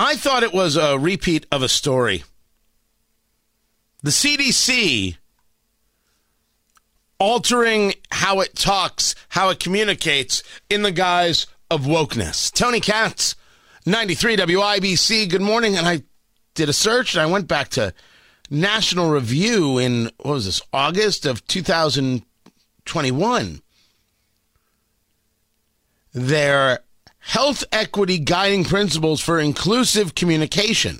I thought it was a repeat of a story. The CDC altering how it talks, how it communicates in the guise of wokeness. Tony Katz, 93 WIBC. Good morning. And I did a search and I went back to National Review in, what was this, August of 2021. Their health equity guiding principles for inclusive communication.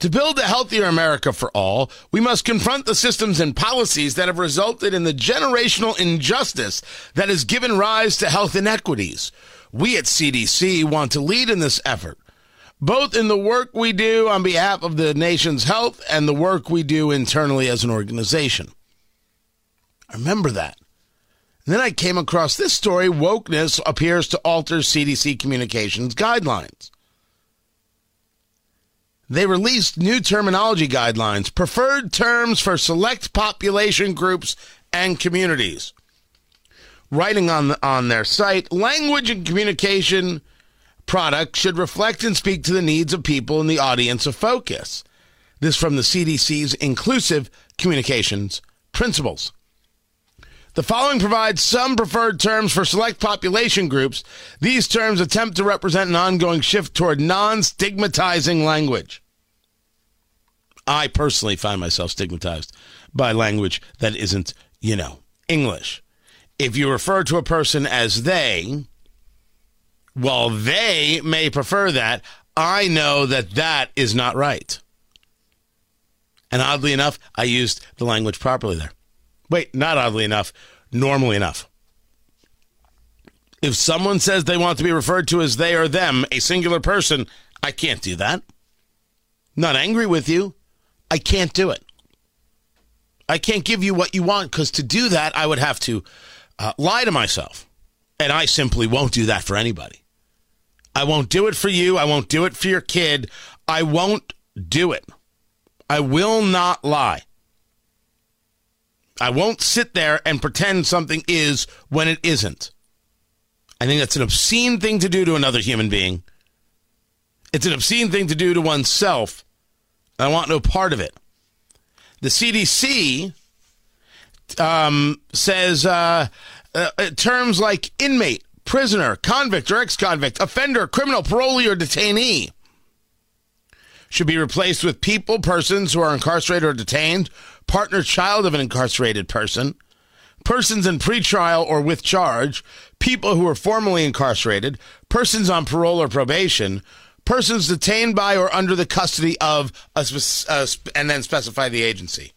To build a healthier America for all, we must confront the systems and policies that have resulted in the generational injustice that has given rise to health inequities. We at CDC want to lead in this effort, both in the work we do on behalf of the nation's health and the work we do internally as an organization. Remember that. Then I came across this story wokeness appears to alter CDC communications guidelines. They released new terminology guidelines, preferred terms for select population groups and communities. Writing on, on their site, language and communication products should reflect and speak to the needs of people in the audience of focus. This from the CDC's inclusive communications principles. The following provides some preferred terms for select population groups. These terms attempt to represent an ongoing shift toward non stigmatizing language. I personally find myself stigmatized by language that isn't, you know, English. If you refer to a person as they, well, they may prefer that. I know that that is not right. And oddly enough, I used the language properly there. Wait, not oddly enough, normally enough. If someone says they want to be referred to as they or them, a singular person, I can't do that. Not angry with you. I can't do it. I can't give you what you want because to do that, I would have to uh, lie to myself. And I simply won't do that for anybody. I won't do it for you. I won't do it for your kid. I won't do it. I will not lie. I won't sit there and pretend something is when it isn't. I think that's an obscene thing to do to another human being. It's an obscene thing to do to oneself. I want no part of it. The CDC um, says uh, uh, terms like inmate, prisoner, convict or ex convict, offender, criminal, parolee, or detainee should be replaced with people, persons who are incarcerated or detained, partner, child of an incarcerated person, persons in pretrial or with charge, people who are formerly incarcerated, persons on parole or probation, persons detained by or under the custody of a, and then specify the agency.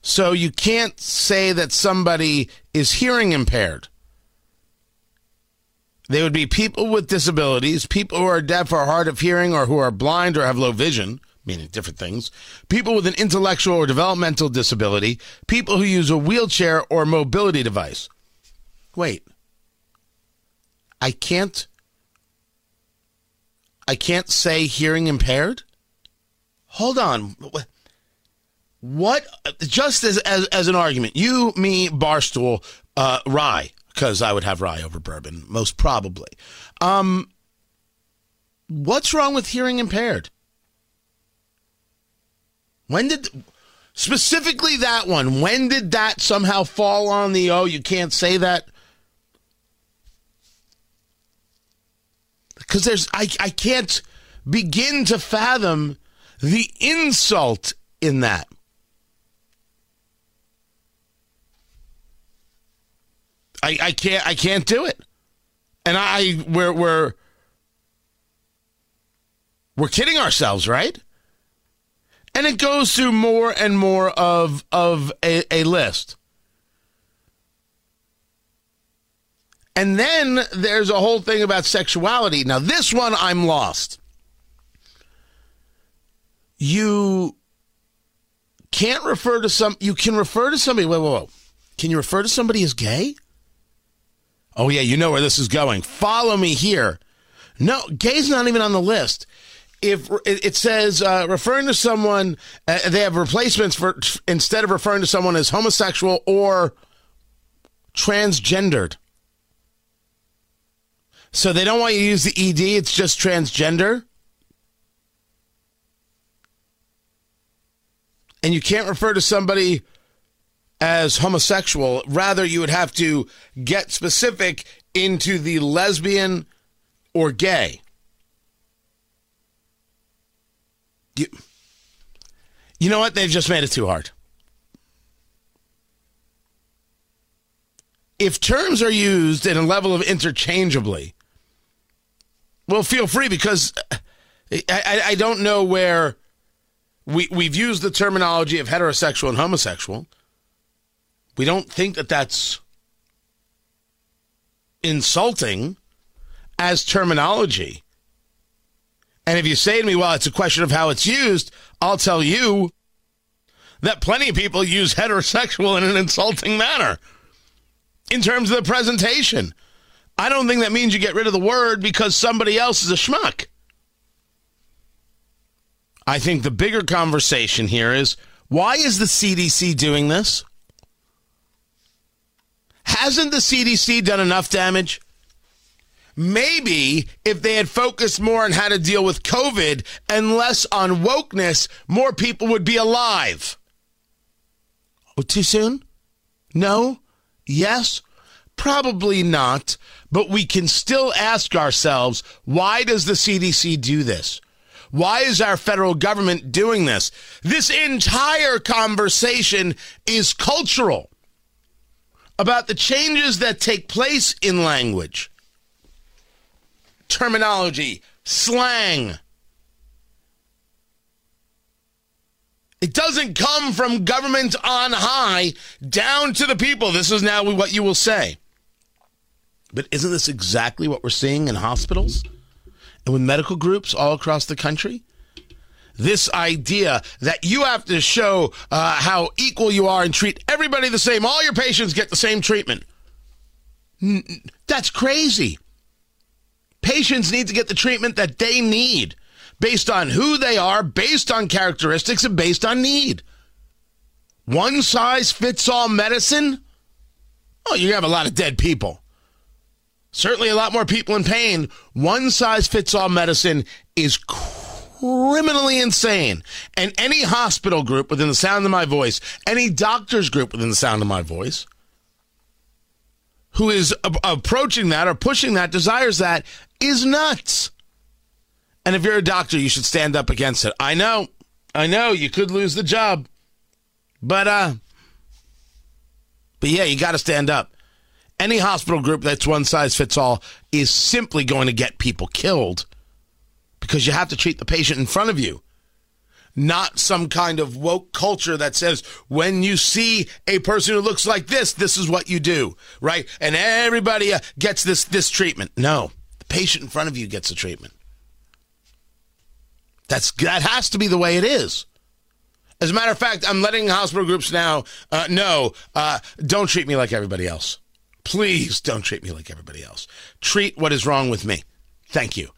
So you can't say that somebody is hearing impaired. They would be people with disabilities, people who are deaf or hard of hearing or who are blind or have low vision, meaning different things, people with an intellectual or developmental disability, people who use a wheelchair or mobility device. Wait. I can't I can't say hearing impaired? Hold on. What just as as, as an argument, you, me, Barstool, uh, Rye, because I would have rye over bourbon, most probably. Um, what's wrong with hearing impaired? When did specifically that one? When did that somehow fall on the oh you can't say that? Because there's I I can't begin to fathom the insult in that. I, I can't I can't do it. And I we're we're we're kidding ourselves, right? And it goes through more and more of of a, a list. And then there's a whole thing about sexuality. Now, this one I'm lost. You can't refer to some, you can refer to somebody, whoa, whoa, whoa. Can you refer to somebody as gay? Oh, yeah, you know where this is going. Follow me here. No, gay's not even on the list. If it says uh, referring to someone, uh, they have replacements for instead of referring to someone as homosexual or transgendered. So they don't want you to use the ED, it's just transgender. And you can't refer to somebody as homosexual. Rather, you would have to get specific into the lesbian or gay. You, you know what? They've just made it too hard. If terms are used in a level of interchangeably, well, feel free because I, I, I don't know where we, we've used the terminology of heterosexual and homosexual. We don't think that that's insulting as terminology. And if you say to me, well, it's a question of how it's used, I'll tell you that plenty of people use heterosexual in an insulting manner in terms of the presentation. I don't think that means you get rid of the word because somebody else is a schmuck. I think the bigger conversation here is why is the CDC doing this? Hasn't the CDC done enough damage? Maybe if they had focused more on how to deal with COVID and less on wokeness, more people would be alive. Oh, too soon? No? Yes? Probably not. But we can still ask ourselves why does the CDC do this? Why is our federal government doing this? This entire conversation is cultural about the changes that take place in language terminology, slang. It doesn't come from government on high down to the people. This is now what you will say. But isn't this exactly what we're seeing in hospitals and with medical groups all across the country? This idea that you have to show uh, how equal you are and treat everybody the same. All your patients get the same treatment. That's crazy. Patients need to get the treatment that they need based on who they are, based on characteristics, and based on need. One size fits all medicine? Oh, you have a lot of dead people. Certainly a lot more people in pain. One size fits all medicine is criminally insane. And any hospital group within the sound of my voice, any doctor's group within the sound of my voice, who is a- approaching that or pushing that, desires that, is nuts. And if you're a doctor, you should stand up against it. I know, I know, you could lose the job, but uh, but yeah, you got to stand up. Any hospital group that's one size fits all is simply going to get people killed because you have to treat the patient in front of you not some kind of woke culture that says when you see a person who looks like this, this is what you do, right? And everybody uh, gets this this treatment. No, the patient in front of you gets the treatment. That's that has to be the way it is. As a matter of fact, I'm letting hospital groups now uh, know uh, don't treat me like everybody else. Please don't treat me like everybody else. Treat what is wrong with me. Thank you.